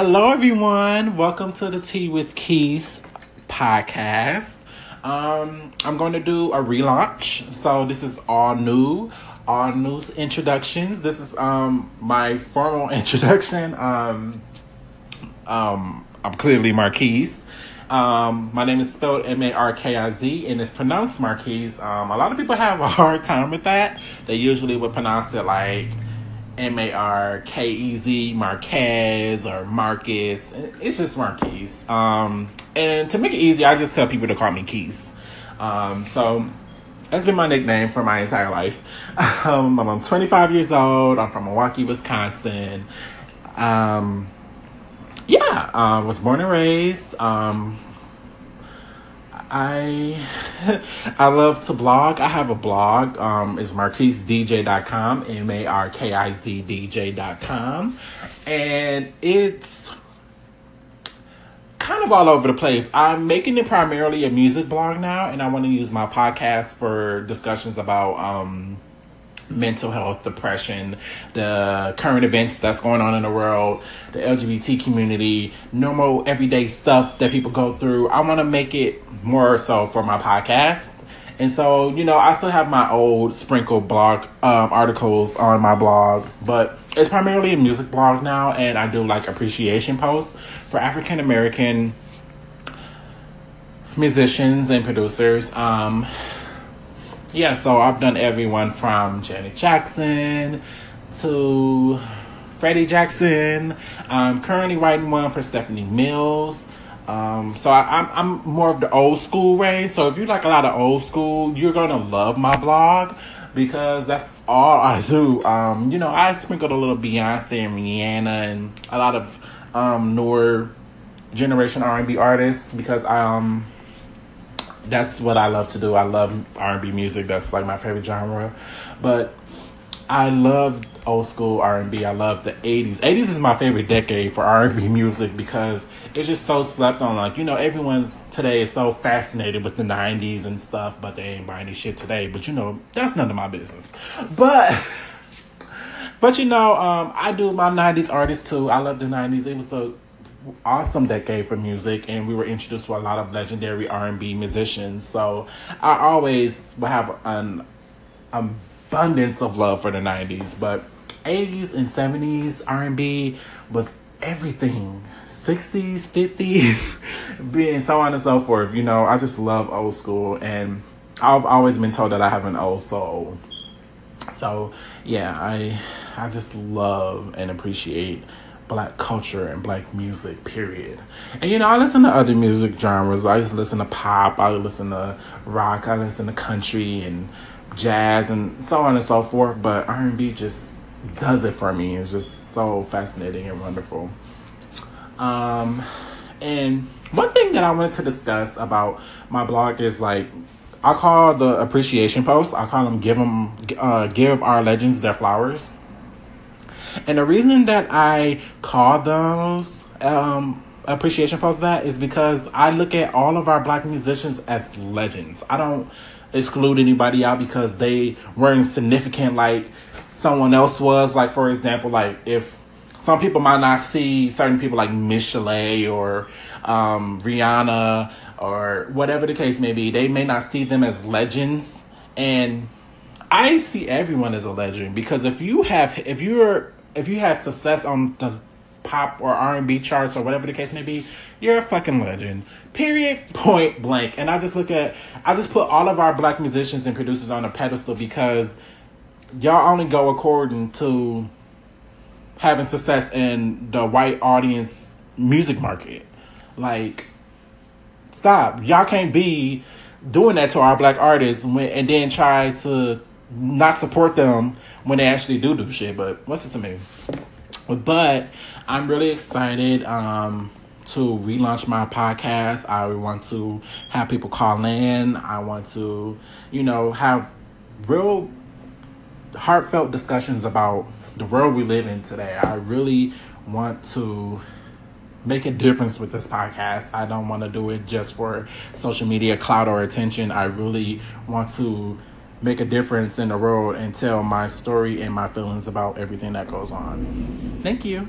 Hello, everyone. Welcome to the Tea with Keys podcast. Um, I'm going to do a relaunch. So this is all new, all new introductions. This is um my formal introduction. Um, um, I'm clearly Marquise. Um, my name is spelled M A R K I Z and it's pronounced Marquise. Um, a lot of people have a hard time with that. They usually would pronounce it like M A R K E Z, Marquez or Marcus. It's just Marquise. Um, and to make it easy, I just tell people to call me Keys. Um, so that's been my nickname for my entire life. Um, I'm 25 years old. I'm from Milwaukee, Wisconsin. Um, yeah, I uh, was born and raised. Um, I I love to blog. I have a blog. Um, it's markizdj.com, M A R K I Z DJ.com. And it's kind of all over the place. I'm making it primarily a music blog now, and I want to use my podcast for discussions about um, mental health, depression, the current events that's going on in the world, the LGBT community, normal everyday stuff that people go through. I want to make it more so for my podcast. And so, you know, I still have my old sprinkle blog um, articles on my blog, but it's primarily a music blog now, and I do like appreciation posts for African American musicians and producers. Um, yeah, so I've done everyone from Janet Jackson to Freddie Jackson. I'm currently writing one for Stephanie Mills. Um, so I, am I'm, I'm more of the old school way. So if you like a lot of old school, you're gonna love my blog because that's all I do. Um, you know, I sprinkled a little Beyonce and Rihanna and a lot of um, newer generation R and B artists because I um that's what I love to do. I love R and B music. That's like my favorite genre. But I love old school R and B. I love the eighties. Eighties is my favorite decade for R and B music because it's just so slept on. Like you know, everyone's today is so fascinated with the nineties and stuff, but they ain't buying any shit today. But you know, that's none of my business. But. But you know, um, I do my '90s artists too. I love the '90s. It was so awesome decade for music and we were introduced to a lot of legendary R&B musicians. So I always will have an abundance of love for the 90s but 80s and 70s R&B was everything. 60s 50s being so on and so forth you know I just love old school and I've always been told that I have an old soul. So yeah I I just love and appreciate black culture and black music, period. And you know, I listen to other music genres. I just listen to pop, I listen to rock, I listen to country and jazz and so on and so forth. But R and B just does it for me. It's just so fascinating and wonderful. Um, and one thing that I wanted to discuss about my blog is like I call the appreciation posts. I call them give them uh, give our legends their flowers and the reason that I call those um, appreciation posts that is because I look at all of our black musicians as legends. I don't exclude anybody out because they weren't significant like someone else was. Like for example, like if some people might not see certain people like Miss or um, Rihanna or whatever the case may be, they may not see them as legends. And I see everyone as a legend because if you have, if you're if you had success on the pop or R and B charts or whatever the case may be, you're a fucking legend. Period. Point blank. And I just look at I just put all of our black musicians and producers on a pedestal because y'all only go according to having success in the white audience music market. Like stop. Y'all can't be doing that to our black artists when, and then try to not support them when they actually do do shit. But what's it to me? But I'm really excited um, to relaunch my podcast. I want to have people call in. I want to, you know, have real heartfelt discussions about the world we live in today. I really want to make a difference with this podcast. I don't want to do it just for social media clout or attention. I really want to make a difference in the world and tell my story and my feelings about everything that goes on. Thank you.